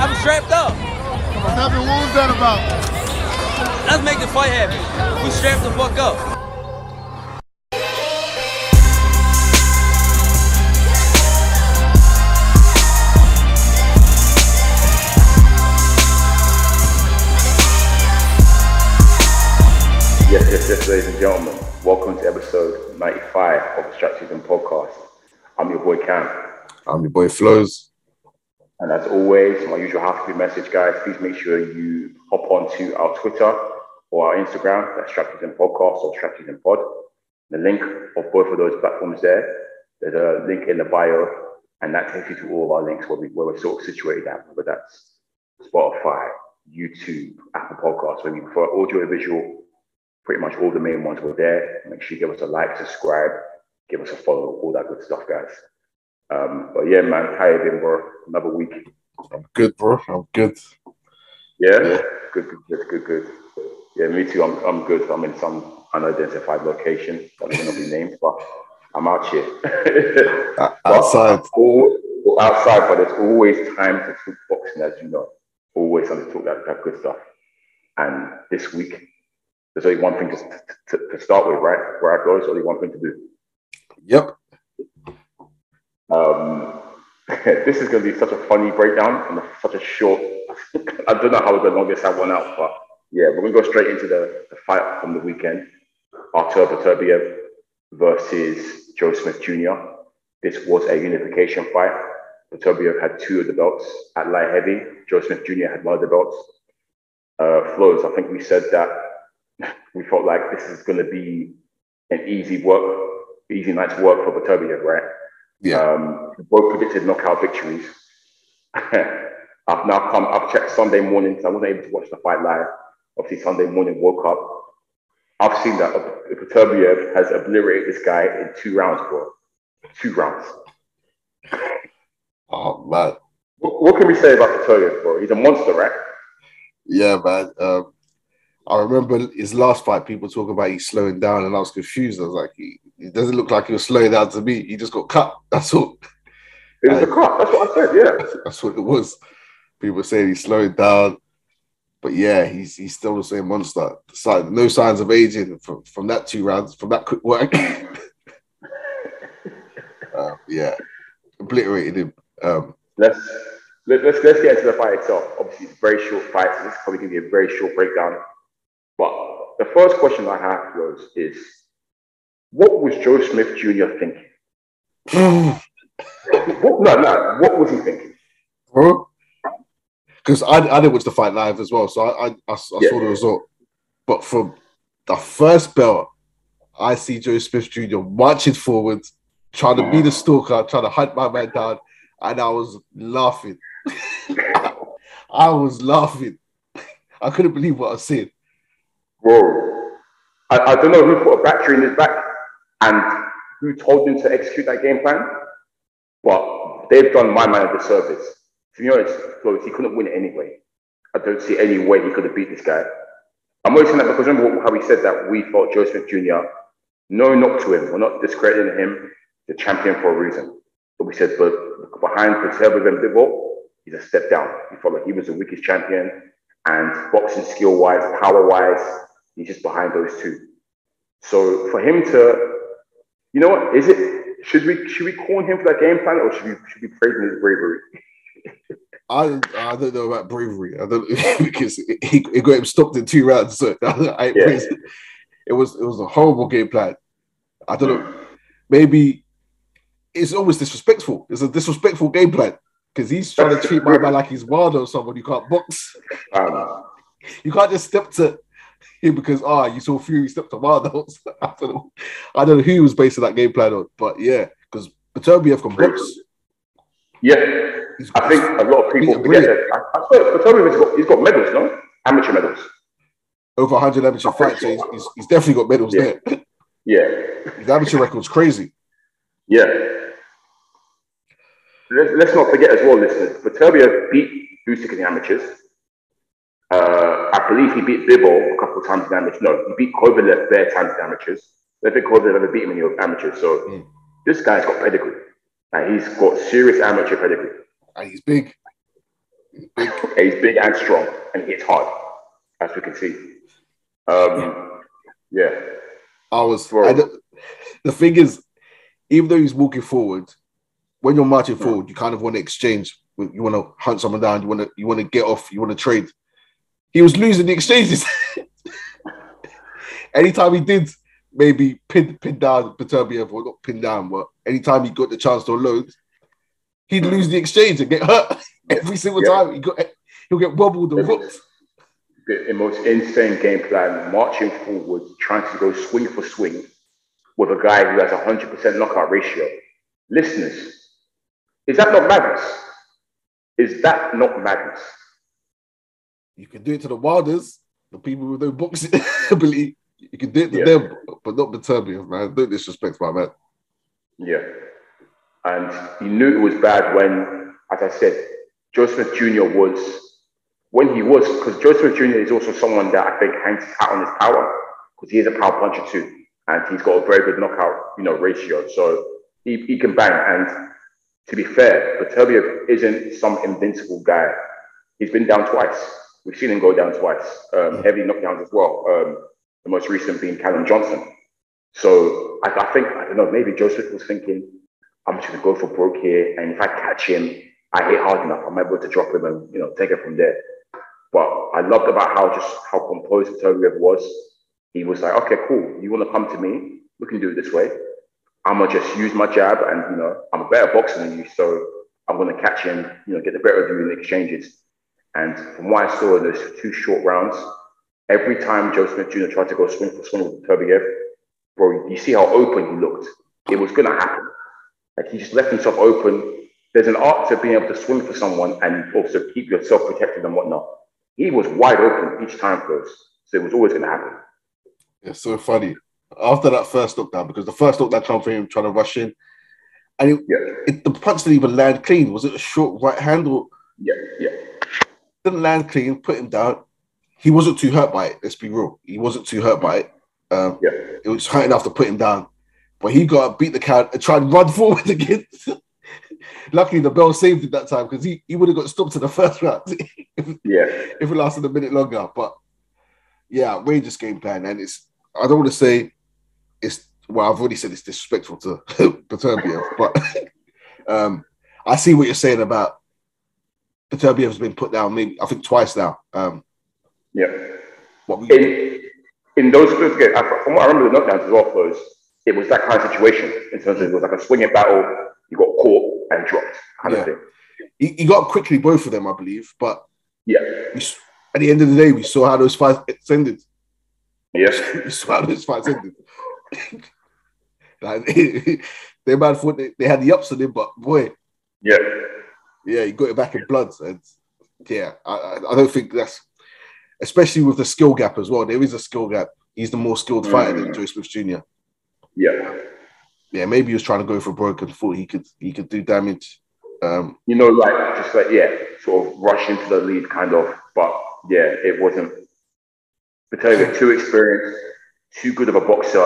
I'm strapped up. Nothing. happened? What was that about? Let's make the fight happen. We strapped the fuck up. Yes, yes, yes, ladies and gentlemen. Welcome to episode 95 of the Strap Season podcast. I'm your boy Cam. I'm your boy Flows. And as always, my usual housekeeping message, guys, please make sure you hop onto our Twitter or our Instagram, that's Strap Season Podcast or Strap Season Pod. The link of both of those platforms there, there's a link in the bio, and that takes you to all of our links where, we, where we're sort of situated at, whether that's Spotify, YouTube, Apple Podcasts, where we prefer audio and visual pretty much all the main ones were there. Make sure you give us a like, subscribe, give us a follow, all that good stuff, guys. Um, but yeah, man, how you been, bro? Another week. I'm good, bro. I'm good. Yeah? Yeah. Good, good, good, good, good. Yeah, me too. I'm, I'm good. I'm in some unidentified location that will not be named, but I'm out here. Outside. all- outside, but there's always time to talk boxing, as you know. Always time to talk that, that good stuff. And this week, there's only one thing to, to, to start with, right? Where I go, there's only one thing to do. Yep. Um, this is going to be such a funny breakdown and such a short. I don't know how we're going to long this one out, but yeah, we're going to go straight into the, the fight from the weekend. Artur Beterbiev versus Joe Smith Jr. This was a unification fight. Beterbiev had two of the belts at light heavy. Joe Smith Jr. had one of the belts. Uh, Flows, I think we said that we felt like this is going to be an easy work, easy night's work for Beterbiev, right? Yeah. Um, both predicted knockout victories. I've now come, I've checked Sunday morning, so I wasn't able to watch the fight live. Obviously, Sunday morning, woke up. I've seen that Beterbiev has obliterated this guy in two rounds, bro. Two rounds. Oh man. What, what can we say about Beterbiev, bro? He's a monster, right? Yeah, man. Um, I remember his last fight. People talking about he's slowing down, and I was confused. I was like, he, he doesn't look like he was slowing down to me. He just got cut. That's all. It was a cut. That's what I said, yeah. That's what it was. People saying he's slowing down, but yeah, he's he's still the same monster. No signs of aging from, from that two rounds, from that quick work. uh, yeah, obliterated him. Um, Let's let, let's let's get into the fight itself. Obviously, it's a very short fight, so this is probably going to be a very short breakdown. But the first question I have was is what was Joe Smith Jr. thinking? What, no, no, what was he thinking? Because I, I didn't watch the fight live as well, so I, I, I, I Yeah. saw the result. But from the first bell, I see Joe Smith Jr. marching forward, trying to be the stalker, trying to hunt my man down, and I was laughing. I was laughing. I couldn't believe what I was seeing. Bro, I, I don't know who put a battery in his back and who told him to execute that game plan, but they've done my man a disservice. To be honest, Flores, he couldn't win it anyway. I don't see any way he could have beat this guy. I'm only saying that because remember how he said that we fought Joe Smith Jr. No knock to him. We're not discrediting him, the champion for a reason. But we said, but behind Beterbiev and Bivol, he's a step down. We felt like he was the weakest champion, and boxing skill wise, power wise, he's just behind those two. So for him to, you know what, is it? Should we should we call him for that game plan, or should we should we praise his bravery? I I don't know about bravery. I don't because he, he got him stopped in two rounds. So I Yeah. It was it was a horrible game plan. I don't know. Maybe it's almost disrespectful. It's a disrespectful game plan because he's trying to treat my man like he's Wilder or someone you can't box. Um, You can't just step to because ah you saw Fury step to Wilder. I don't know. I don't know who he was basing that game plan on, but yeah, because Beterbiev can box. yeah, He's I think a lot of people forget that. I, I swear, he's got he's got medals, no amateur medals. over 100 amateur fights. So he's, he's, he's definitely got medals Yeah. there. Yeah, His amateur record's crazy. Yeah. Let's, let's not forget as well, listeners. Beterbiev beat Usyk in the amateurs. Uh, I believe he beat Bivol a couple of times in the amateurs. No, he beat Kovalev bare times in the amateurs. I don't think Kovalev ever beat him in the amateurs. So Mm. this guy's got pedigree. And he's got serious amateur pedigree. And he's big. And he's big and strong and hits hard, as we can see. Um, yeah. I was. I the thing is, even though he's walking forward, when you're marching Hmm. forward, you kind of want to exchange. You want to hunt someone down. You want to. You want to get off. You want to trade. He was losing the exchanges. anytime he did, maybe pin pin down Beterbiev or not pin down, but anytime he got the chance to unload, he'd lose the exchange and get hurt every single Yeah. time. He got he'll get wobbled or whooped. the most insane game plan, marching forward, trying to go swing for swing with a guy who has a 100% knockout ratio. Listeners, is that not madness? Is that not madness? You can do it to the Wilders, the people with no boxing ability. You can do it to Yeah. them, but not Beterbiev, man. Don't disrespect my man. Yeah. And he knew it was bad when, as I said, Joe Smith Jr. was, when he was, because Joe Smith Jr. is also someone that I think hangs his hat on his power, because he is a power puncher too. And he's got a very good knockout, you know, ratio. So he, he can bang. And to be fair, Beterbiev isn't some invincible guy. He's been down twice. We've seen him go down twice. Um, heavy knockdowns as well. Um, the most recent being Callum Johnson. So I, I think, I don't know, maybe Joseph was thinking, I'm just going to go for broke here. And if I catch him, I hit hard enough, I'm able to drop him and, you know, take it from there. But I loved about how just how composed Beterbiev was. He was like, okay, cool. You want to come to me? We can do it this way. I'm to just use my jab and, you know, I'm a better boxer than you. So I'm to catch him, you know, get the better of you in the exchanges. And from what I saw in those two short rounds, every time Joe Smith Jr. tried to go swing for swing with Beterbiev, bro, you see how open he looked. It was going to happen. Like he just left himself open. There's an art to being able to swing for someone and also keep yourself protected and whatnot. He was wide open each time, close. So it was always going to happen. It's so funny. After that first knockdown, because the first knockdown came from him trying to rush in, and it, Yeah, it, the punch didn't even land clean. Was it a short right hand or yeah, yeah, didn't land clean? Put him down. He wasn't too hurt by it. Let's be real. He wasn't too hurt by it. Um, yeah. it was hurt enough to put him down, but he got beat the count and tried to run forward again. Luckily, the bell saved it that time because he, he would have got stopped in the first round Yeah, if it lasted a minute longer. But yeah, outrageous game plan, and it's I don't want to say it's well, I've already said it's disrespectful to Beterbiev, but um, I see what you're saying about Beterbiev's been put down maybe I think twice now. Um, yeah. what we, In in those first games, I- from what I remember the knockdowns as well, was it was that kind of situation in terms of it was like a swinging battle. You got caught and dropped, kind Yeah. of thing. he, he got quickly both of them, I believe, but Yeah, we, at the end of the day, we saw how those fights ended. yes, We saw how those fights ended. like, they man thought they, they had the ups on him, but boy, yeah. Yeah, he got it back in blood. And yeah, I, I don't think that's especially with the skill gap as well. There is a skill gap. He's the more skilled fighter than Mm. Joe Smith Jr. Yeah, Yeah, maybe he was trying to go for broke and thought he could he could do damage. Um, you know, like just like yeah, sort of rush into the lead, kind of. But yeah, it wasn't. Beterbiev too experienced, too good of a boxer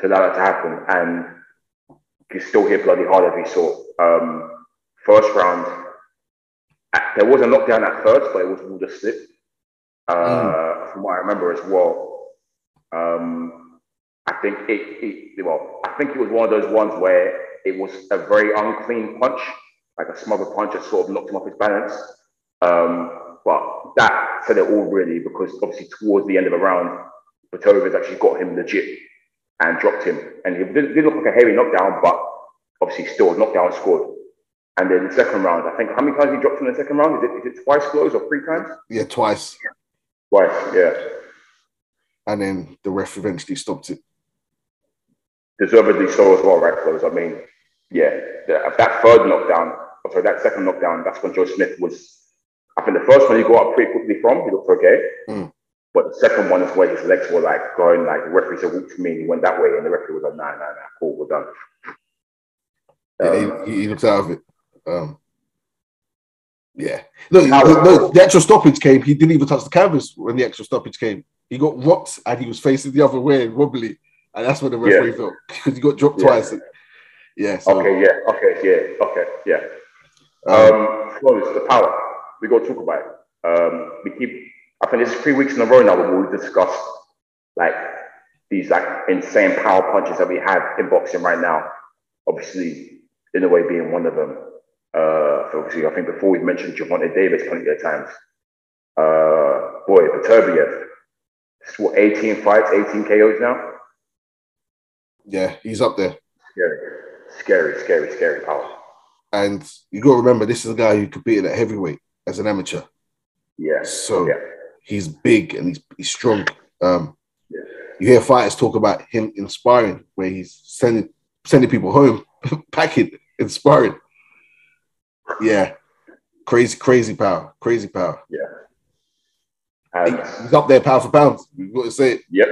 to allow that to happen, and he still hit bloody hard every sort. Um, first round, uh, there was a knockdown at first, but it was ruled a slip. Uh, From what I remember as well, um, I think it, it. Well, I think it was one of those ones where it was a very unclean punch, like a smothered punch that sort of knocked him off his balance. Um, but that said it all really, because obviously towards the end of the round, Beterbiev actually got him legit and dropped him, and it did, did look like a heavy knockdown, but obviously still a knockdown scored. And then the second round, I think how many times he dropped in the second round? Is it, is it twice close or three times? yeah, twice, Twice, yeah. and then the ref eventually stopped it. deservedly so as well, right, close. I mean, yeah, that third knockdown, or sorry, that second knockdown, that's when Joe Smith was. I think the first one he got up pretty quickly from, he looked okay. Mm. But the second one is where his legs were like going, like the referee said, walk to me, and he went that way, and the referee was like, nah, nah, nah, cool, we're done. Yeah, Um, he, he looked out of it. Um, yeah, no, no, no, the extra stoppage came. He didn't even touch the canvas when the extra stoppage came. He got rocked and he was facing the other way, wobbly, and that's when the referee felt because he got dropped Yeah. twice. Yeah, so okay, yeah, okay, yeah, okay, yeah. um, Um, close the power. We got to talk about it. Um, we keep. I think it's three weeks in a row now where we discussed like these like insane power punches that we have in boxing right now. Obviously, in a way, being one of them. Uh, obviously, I think before we mentioned Gervonta Davis plenty of times. Uh, boy, Beterbiev. It's what 18 fights, 18 KOs now. Yeah, he's up there. Scary, scary, scary, scary power. And you got to remember, this is a guy who competed at heavyweight as an amateur. Yeah. So yeah. he's big and he's, he's strong. Um, Yeah. You hear fighters talk about him inspiring, where he's sending sending people home, packing, inspiring. Yeah, crazy, crazy power, crazy power. And He's up there, pound for pound. We've got to say it. Yep,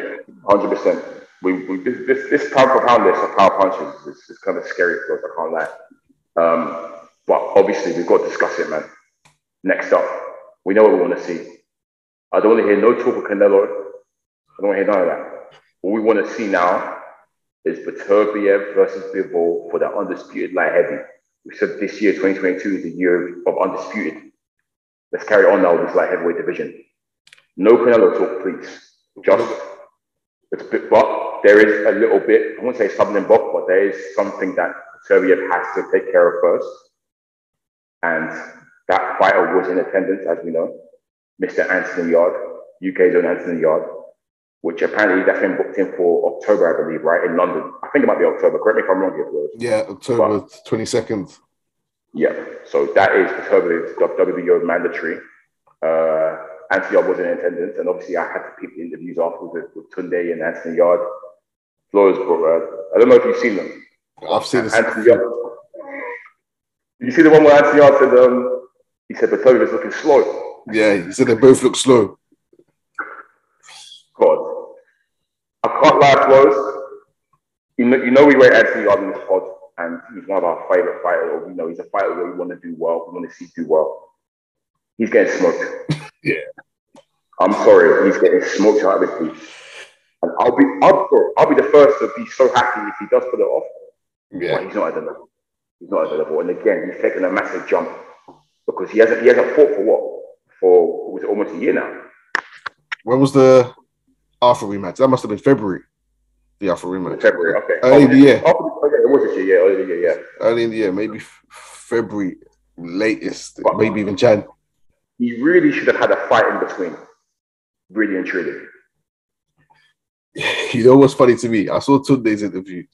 hundred percent. We, we this, this this pound for pound list of power punches is, is kind of scary for us. I can't lie. Um, but obviously we've got to discuss it, man. Next up, we know what we want to see. I don't want to hear no talk of Canelo. I don't want to hear none of that. What we want to see now is Beterbiev versus Bivol for the undisputed light heavy. We said this year, 2022, is the year of undisputed. Let's carry on now with this light heavyweight division. No Canelo talk, please. Just it's a bit, but there is a little bit. I won't say something block, but there is something that Serbia has to take care of first. And that fighter was in attendance, as we know, Mr. Anthony Yarde, UK's own Anthony Yarde, which apparently that's been booked in for October, I believe, right in London. I think it might be October. Correct me if I'm wrong here, Flores. Yeah, October twenty second. Yeah, so that is Beterbiev WBO mandatory. Uh, Anthony Yarde was in attendance, and obviously I had to peep the interviews afterwards with, with Tunde and Anthony Yarde. Flores, bro, uh, I don't know if you've seen them. I've seen this. Anthony Yarde. You see the one where Anthony Yarde said, um, he said is looking slow? Yeah, he said they both look slow. God. I can't lie. You know, you know we rate Anthony in this pod, and he's one of our favorite fighters. Or, you know, he's a fighter that we want to do well, we want to see do well. He's getting smoked. Yeah. I'm sorry, he's getting smoked out of his boots. And I'll be, I'll, I'll be the first to be so happy if he does put it off. But Yeah, he's not at the level. He's not at the level. And again, he's taken a massive jump because he hasn't, he hasn't fought for what? For was it almost a year now? when was the Arthur rematch? That must have been February. The In rematch. February. Okay. Early in the year. Oh, okay, it was this year. Yeah, early in the year. Yeah. Early in the year, maybe f- February latest, but maybe even Jan. He really should have had a fight in between. Really and truly. You know what's funny to me? I saw Tunde's interview,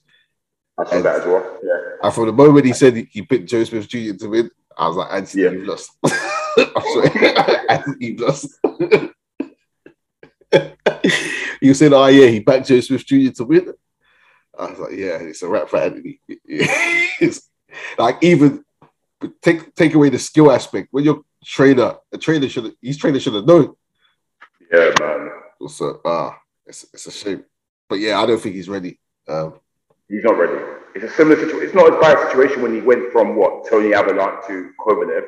I saw that as well. Yeah. and from the moment he said he, he picked Joe Smith Jr. to win, I was like, Anthony, Yeah. you've lost. I'm sorry, Anthony, you've lost. you said, oh yeah, he backed Joe Smith Jr. to win. I was like, yeah, it's a wrap for Anthony. It's like even take take away the skill aspect. When your trainer, a trainer should his trainer should have known. Yeah, man. So ah, it's it's a shame. But yeah, I don't think he's ready. Um, He's not ready. It's a similar situation. It's not as bad a situation when he went from what Tony Averlant to Kovalev,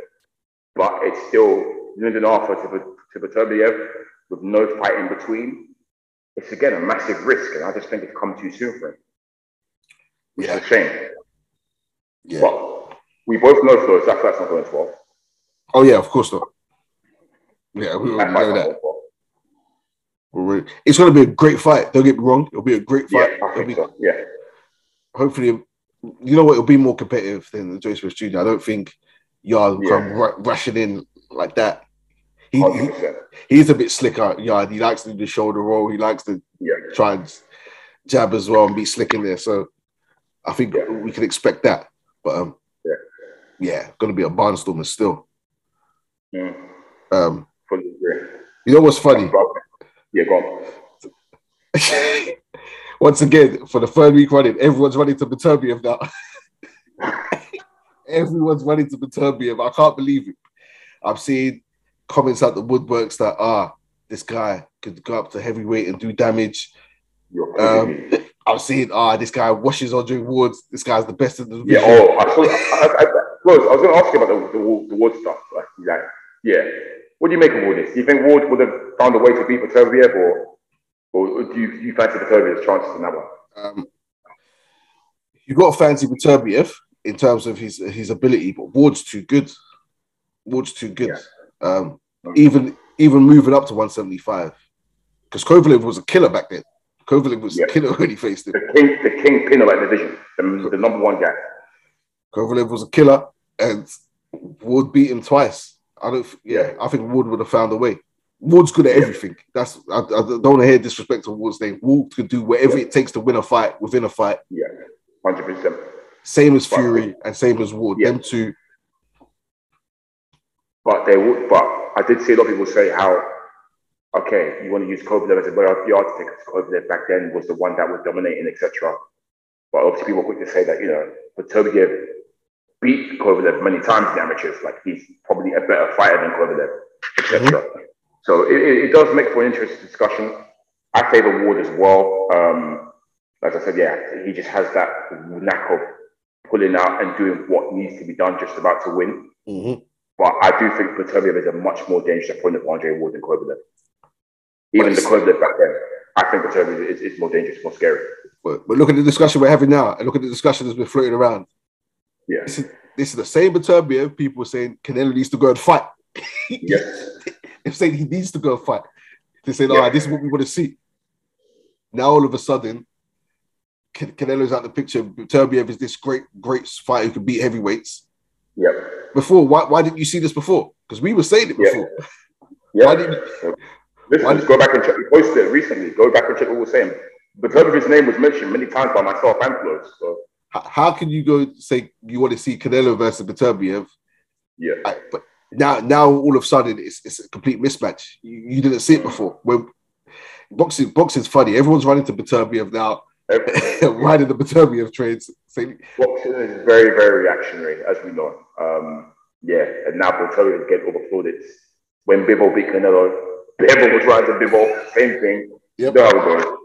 but it's still Lyndon Arthur to, to Beterbiev with no fight in between. It's again a massive risk, and I just think it's come too soon for him. Which Yeah. is a shame. yeah. But we both know Flores, that fight's not going 12. Oh yeah, of course not. Yeah, we That already fight's know that. going 12. We're really- It's going to be a great fight. Don't get me wrong. It'll be a great fight. I be, so. Yeah. hopefully, you know what? It'll be more competitive than the Joe Smith Jr. I don't think Yarde will Yeah. come ru- rushing in like that. He, he he's a bit slicker. Yeah, He likes to do the shoulder roll. He likes to Yeah. try and jab as well and be slick in there. So I think Yeah. we can expect that. But um, Yeah. yeah, going to be a barnstormer still. Mm. Um, Fully agree. you know what's funny? Yeah, go on. Once again, for the third week running, everyone's running to Beterbiev now. everyone's running to Beterbiev. I can't believe it. I'm seeing comments out the woodworks that ah, this guy could go up to heavyweight and do damage. Um. I'm seeing ah, this guy washes Andre Woods. This guy's the best in the division. Yeah, oh, I saw. I, I, I, Rose, I was going to ask you about the, the, Ward- the Ward stuff. Like, like, yeah. What do you make of all this? Do you think Ward would have found a way to beat Beterbiev, or, or do you, you fancy Beterbiev's chances in that one? Um, you got to fancy Beterbiev in terms of his his ability, but Ward's too good. Ward's too good. Um, even even moving up to 175, because Kovalev was a killer back then. Kovalev was Yeah. a killer when he faced him. The king, the kingpin of that division, the, the number one guy. Kovalev was a killer, and Ward beat him twice. I don't. Yeah, I think Ward would have found a way. Ward's good at everything. That's I, I don't want to hear disrespect to Ward's name. Wood could do whatever it takes to win a fight within a fight. Yeah, hundred percent. Same as Fury and same as Wood. Yeah. Them two. But they would. But I did see a lot of people say how, okay, you want to use Kovalev as a way better yardstick because Kovalev back then was the one that was dominating, etc. But obviously, people are quick to say that you know, Beterbiev beat Kovalev many times in the amateurs. Like he's probably a better fighter than Kovalev, etc. So it, it, does make for an interesting discussion. I favour Ward as well. Um, as I said, yeah, he just has that knack of pulling out and doing what needs to be done just about to win. Mhm. But I do think Beterbiev is a much more dangerous opponent for Andre Ward than Kovalev. Even the Kovalev back then, I think Beterbiev is, is more dangerous, more scary. But, but look at the discussion we're having now, and look at the discussion that's been floating around. Yeah. This is, this is the same Beterbiev people saying Canelo needs to go and fight. Yes. They're saying he needs to go and fight. They say, saying, Yeah. all right, this is what we want to see. Now all of a sudden, Can- Canelo's out of the picture. Beterbiev is this great, great fighter who can beat heavyweights. Yep. Before, why, why didn't you see this before? Because we were saying it before. Yeah. Why didn't you? Listen, go back and check. We posted it recently. Go back and check what we were saying. Beterbiev's name was mentioned many times by myself and Flo. So How, can you go say you want to see Canelo versus Beterbiev yeah. I- but now, now all of a sudden it's, it's a complete mismatch. You, you didn't see it before. When boxing, boxing's funny. Everyone's running to Beterbiev now, riding the Beterbiev trades. Boxing is very, very reactionary, as we know. Um, yeah, and now Beterbiev get over plaudits. When Bivol beat Canelo, Bivol was riding to Bivol, same thing. Yep. You know how.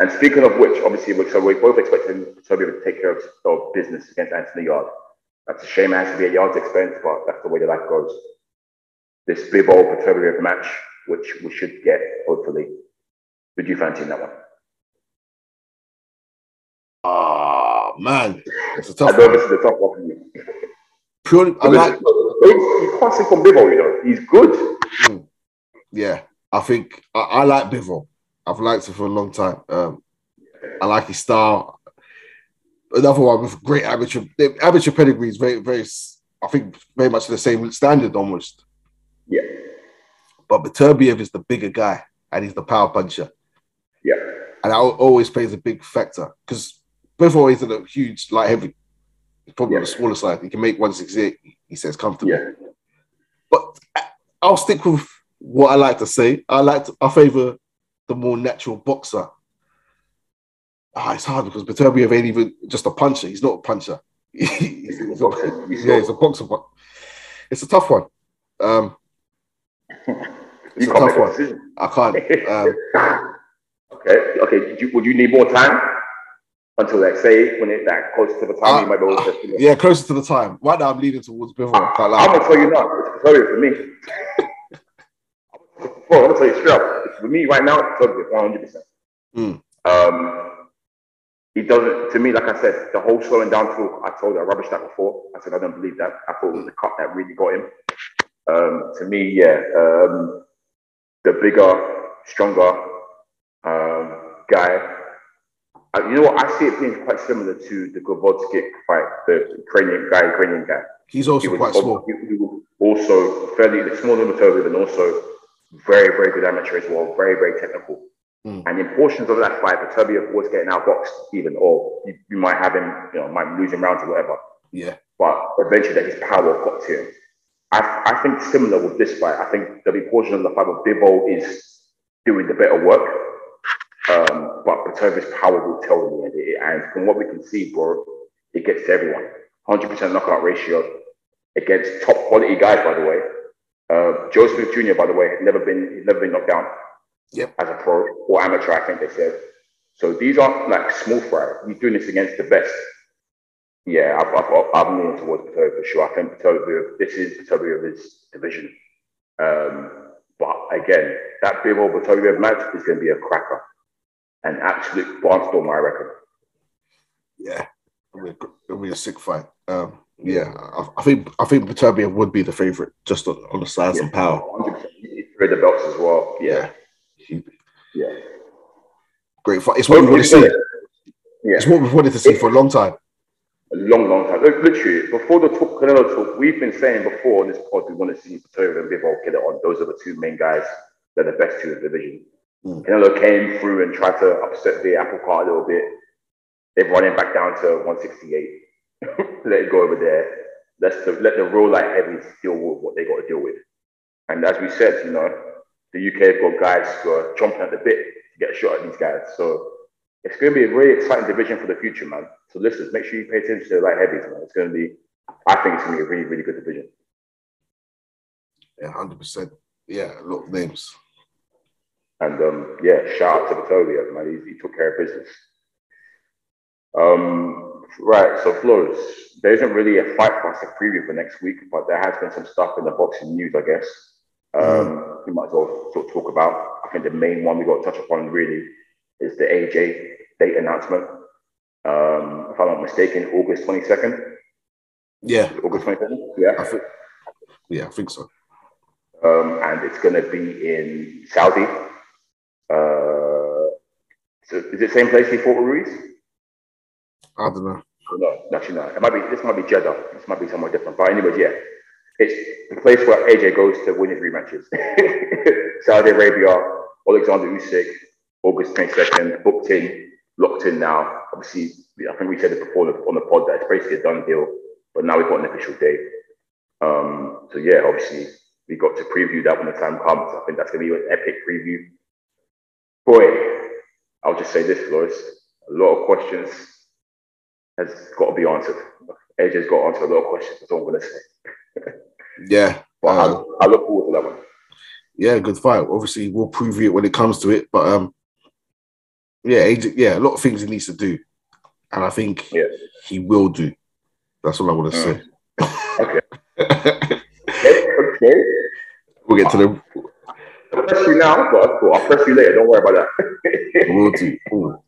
And speaking of which, obviously, we're, both expecting Beterbiev to take care of, of business against Anthony Yarde. That's a shame it has to be at Yarde's expense, but that's the way the life goes. This Bivol Beterbiev match, which we should get, hopefully. Did you fancy that one? ah, man, it's a tough know one. this is the top one for you. Purely, I like, you can't sleep on Bivol, you know. He's good. yeah, I think I, I like Bivol. I've liked him for a long time. Um, I like his style. Another one with great amateur, amateur pedigree is very, very, I think, very much the same standard almost. Yeah, But Beterbiev is the bigger guy and he's the power puncher. yeah, And that al- always plays a big factor because Bivol isn't a huge light heavy. He's probably on the Yeah. smaller side. He can make 168, he says comfortable. yeah. But I'll stick with what I like to say. I like to, I favor the more natural boxer. Ah, it's hard because Beterbiev ain't even just a puncher. He's not a puncher. he's, he's yeah, he's a boxer. But it's a tough one. Um, It's You a tough one. I can't. Um, Okay, okay. Did you, would you need more time until, like, say, when it that close to the time, Uh, you might be able to. yeah, closer to the time. Right now, I'm leaning towards Bivol. Uh, i'm gonna tell you now. It's Victoria for me. Bro, I'm gonna tell you straight up. For me, right now, it's Victoria, 100. percent Mm. Um, he doesn't. To me, like I said, the whole slowing down talk. I told you I rubbish that before. I said I don't believe that. I thought it was the cut that really got him. Um, to me, yeah, um, the bigger, stronger um, guy. Uh, you know what? I see it being quite similar to the Gvozdyk fight, the Ukrainian guy, Ukrainian guy. He's also He quite small. also fairly smaller than Beterbiev, and also very, very good amateur as well. Very, very technical. Mm. And in portions of that fight, Beterbiev was getting outboxed even, or you, you might have him, you know, might lose him rounds or whatever. Yeah. But eventually, that his power got to him. I, I think similar with this fight. I think there'll be portions of the fight where Bivol is doing the better work. Um, but Beterbiev's power will tell in the end. It- And from what we can see, bro, it gets to everyone. 100% knockout ratio against top quality guys, by the way. Uh, Joe Smith Jr., by the way, has never been he's never been knocked down Yep. as a pro or amateur, I think they said. So these aren't like small fry. He's doing this against the best. Yeah, I've, I've, I'm leaning towards Beterbiev for sure. I think Beterbiev, this is Beterbiev of his division. Um, but again, that Bivol Beterbiev match is going to be a cracker. An absolute barnstormer, I reckon. Yeah. It'll be a, it'll be a sick fight. Um, Yeah, I, I think I think Beterbiev would be the favorite just on, on the size and power. 100%. He the belts as well. Yeah, He- yeah. Great fight. It's what we want to see. Yeah, It's what we've wanted to see for a long time. a long, long time. Look, Literally, before the talk, Canelo talk, we've been saying before on this pod, we want to see Beterbiev and Bivol get it on. Those are the two main guys. They're the best two in the division. Mm. Canelo came through and tried to upset the apple cart a little bit. They've run him back down to 168. let it go over there. Let's the, let the real light heavies deal with what they got to deal with. And as we said, you know, the UK have got guys who are chomping at the bit to get a shot at these guys. So it's going to be a very exciting division for the future, man. So listeners, make sure you pay attention to the light heavies, man. It's going to be, I think it's going to be a really, really good division. Yeah, hundred percent. Yeah, a lot of names. And um, yeah, shout out to Vittorio, man. He, he took care of business. Um, right, so Flores, there isn't really a fight for us to preview for next week, but there has been some stuff in the boxing news, I guess. Um, we might as well sort of talk about. I think the main one we got to touch upon really is the AJ date announcement. Um, if I'm not mistaken, August 22nd. Yeah, August 22nd, I yeah. think. Yeah, I think so. Um, and it's going to be in Saudi. Uh, so is it the same place he fought with Ruiz? I don't know. No, actually no. It might be. This might be Jeddah. This might be somewhere different. But anyways, yeah, it's the place where AJ goes to win his rematches. Saudi Arabia, Alexander Usyk, August twenty second, booked in, locked in now. Obviously, I think we said it before on the, on the pod that it's basically a done deal. But now we've got an official date. Um, so yeah, obviously we got to preview that when the time comes. I think that's gonna be an epic preview. Boy, I'll just say this, Flores. A lot of questions has got to be answered. AJ's got to answer a lot of questions. That's all I'm going to say. Yeah, But um, I, I look forward to that one. yeah, good fight. Obviously, we'll preview it when it comes to it, but um, yeah, AJ, yeah, a lot of things he needs to do, and I think Yeah. he will do. That's all I want to say. Okay. Okay. okay. We'll get to the I'll press you now, but cool. I'll press you later. Don't worry about that. we'll do.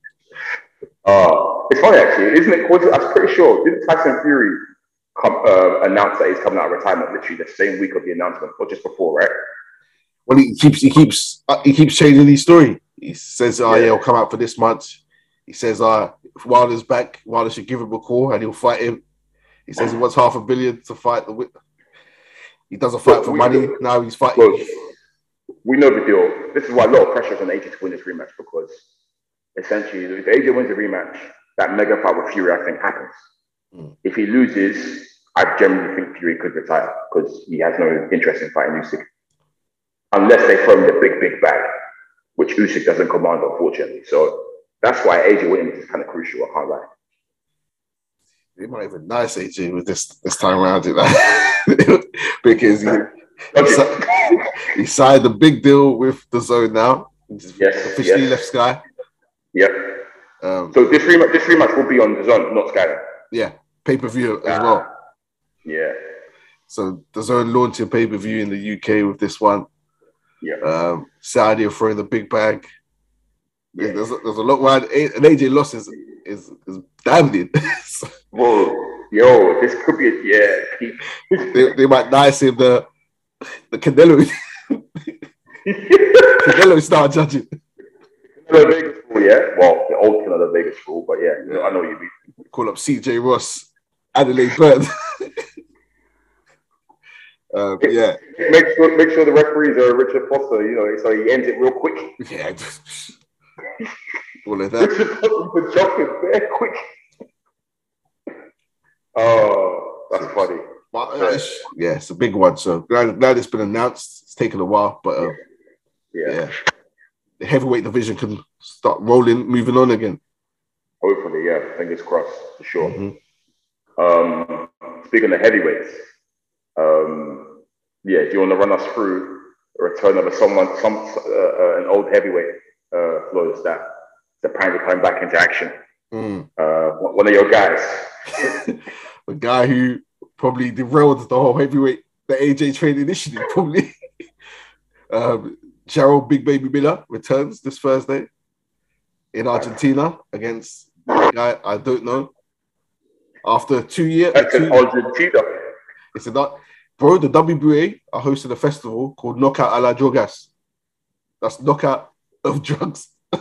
Uh, it's funny actually, isn't it? coincident- I'm pretty sure didn't Tyson Fury come, uh, announce that he's coming out of retirement literally the same week of the announcement, or just before, right? Well, he keeps he keeps uh, he keeps changing his story. He says, "Oh yeah, he'll come out for this month." He says, "Uh, if Wilder's back, Wilder should give him a call and he'll fight him." He says he wants half a billion to fight the. He doesn't fight for money now. He's fighting. Well, we know the deal. This is why a lot of pressure is on AJ to win this rematch because essentially, if AJ wins the rematch, that mega fight with Fury, I think, happens. Mm. If he loses, I generally think Fury could retire because he has no interest in fighting Usyk. Unless they throw him the big, big bag, which Usyk doesn't command, unfortunately. So that's why AJ winning is kind of crucial, I can't lie. They might even nice AJ with this this time around, because he, he, si- he signed a big deal with DAZN now. He's Yes, officially yes. left Sky. Yep. Um, So this rematch, this rematch will be on DAZN, not Sky. yeah, pay per view as well. Yeah. So DAZN launching pay per view in the UK with this one. Yeah. Um, Saudi are throwing the big bag. Yeah. There's, a, there's a lot around. A- An AJ loss is is, is damning. So Whoa, yo, this could be a yeah. They, they might nice him the the Canelo Canelo style judging. Canelo Vegas school, yeah. Well, the old Canelo Vegas school, but yeah, you know, I know you mean. Call up CJ Ross, Adalaide Byrd. uh, but yeah, Make sure, make sure the referees are Richard Foster. You know, so he ends it real quick. yeah. All of that. Richard Foster for very quick. Oh, that's funny. But, uh, it's- yeah, it's a big one. So glad, glad it's been announced. It's taken a while, but uh, Yeah. yeah, the heavyweight division can start rolling, moving on again. Hopefully, yeah. Fingers crossed for sure. Mhm. Um, speaking of heavyweights, um, yeah, do you want to run us through a return of a someone, some uh, uh, an old heavyweight, uh, Flores that is apparently coming back into action? Mm. Uh, one of your guys. the guy who probably derailed the whole heavyweight, the AJ training initiative, probably. um, Jarrell Big Baby Miller returns this Thursday in Argentina against guy I don't know. After two years, That's an two, Argentina. it's a not, bro. The WBA are hosting a festival called Knockout a la Drogas. That's knockout of drugs.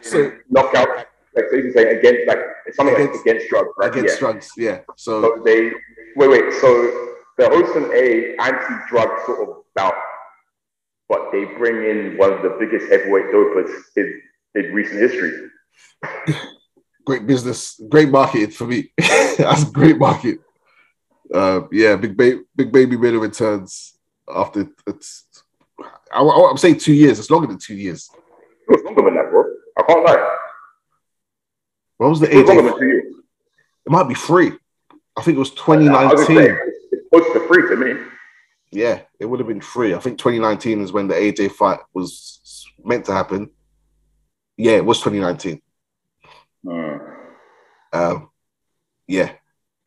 so Knockout. Like so you can say against like it's something Against- like against drugs, right? against yeah. drugs, yeah. So So they wait, wait. So they're hosting a anti-drug sort of bout, but they bring in one of the biggest heavyweight dopers in, in recent history. great business, great market for me. That's a great market. Uh, yeah, big baby, big baby made a returns after it's. I, I'm saying two years. It's longer than two years. It was longer than that, bro. I can't lie. What was the It was longer AJ? than two years. It might be free. I think it was I was gonna 2019. It's it's close to three to me. Yeah, it would have been free. I think 2019 is when the AJ fight was meant to happen. Yeah, it was 2019. Hmm. Um, yeah,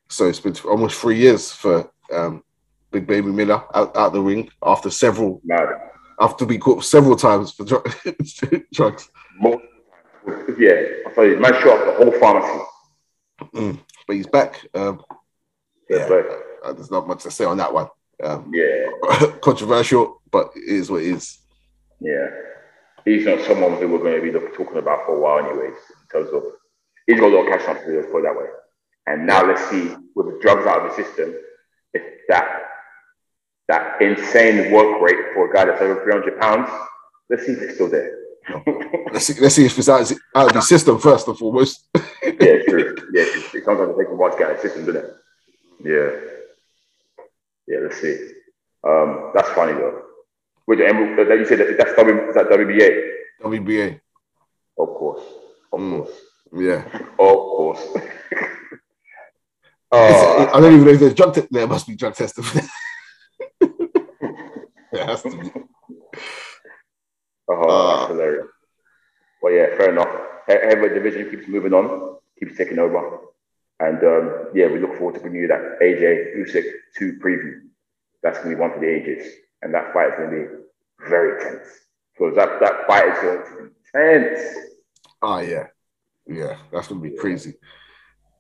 so it's been almost three years for um, Big Baby Miller out, out the ring after several Mad. after being caught several times for dr- drugs. Times. Yeah, I tell you, man, shot up the whole pharmacy. But he's back. Um, Yeah, yeah, but uh, there's not much to say on that one. Um, yeah, controversial, but it is what it is. yeah. He's not someone who we're going to be talking about for a while, anyways. In terms of he's got a lot of cash on to put it that way. And now let's see with the drugs out of the system, if that that insane work rate for a guy that's over 300 pounds, let's see if it's still there. Let's see, let's see if it's out, out of the system first and foremost. yeah, true. Yeah, true. Sometimes it takes a while to get out of the system, doesn't it? Yeah. Yeah, let's see. Um, that's funny though. And that you said that that's w, that WBA? WBA. Of course. Of Mm. course. Yeah. Of course. oh, I don't even know if there's drug te- there must be drug testing. there has to be. Oh Uh. that's hilarious. Well, yeah, fair enough. He- Heavyweight division keeps moving on, keeps taking over. And um, yeah, we look forward to bringing you that AJ Usyk 2 preview. That's going to be one for the ages. And that fight is going to be very tense. Because that, that fight is going to be tense. Oh yeah. Yeah, that's gonna be crazy.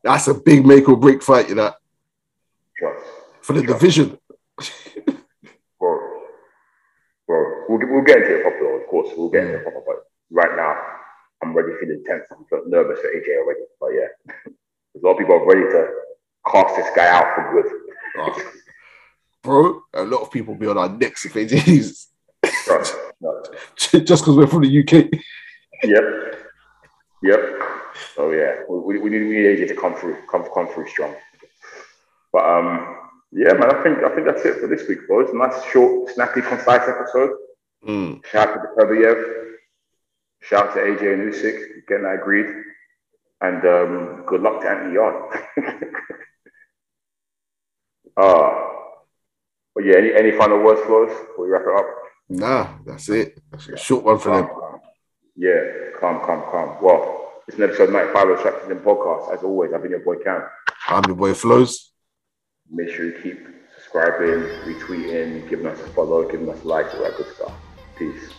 That's a big make or break fight, you know, Trust. for the Sure. division. Bro, bro, we'll, get- we'll get into it properly, course. We'll get into it proper. But right now, I'm ready feeling tense. I'm feeling nervous for AJ already. But yeah, a lot of people are ready to cast this guy out for good. Oh. Bro, a lot of people be on our necks if they use Trust. No. just because we're from the UK. Yep. Yep. Oh yeah, we, we, we need we need AJ to come through, come come through strong. But um, yeah, man, I think I think that's it for this week, boys. Nice, short, snappy, concise episode. Mm. Shout out to the Beterbiev. Shout out to AJ and Usyk getting that agreed. And um, good luck to Anthony Yarde. uh, but yeah, any, any final words for us before we wrap it up? Nah, that's it. That's a short one for them. Calm, calm. Yeah, calm, calm, calm. Well, it's an episode 95 of Strapped In Podcast. As always, I've been your boy Cam. I'm your boy Flows. Make sure you keep subscribing, retweeting, giving us a follow, giving us likes, all that good stuff. Peace.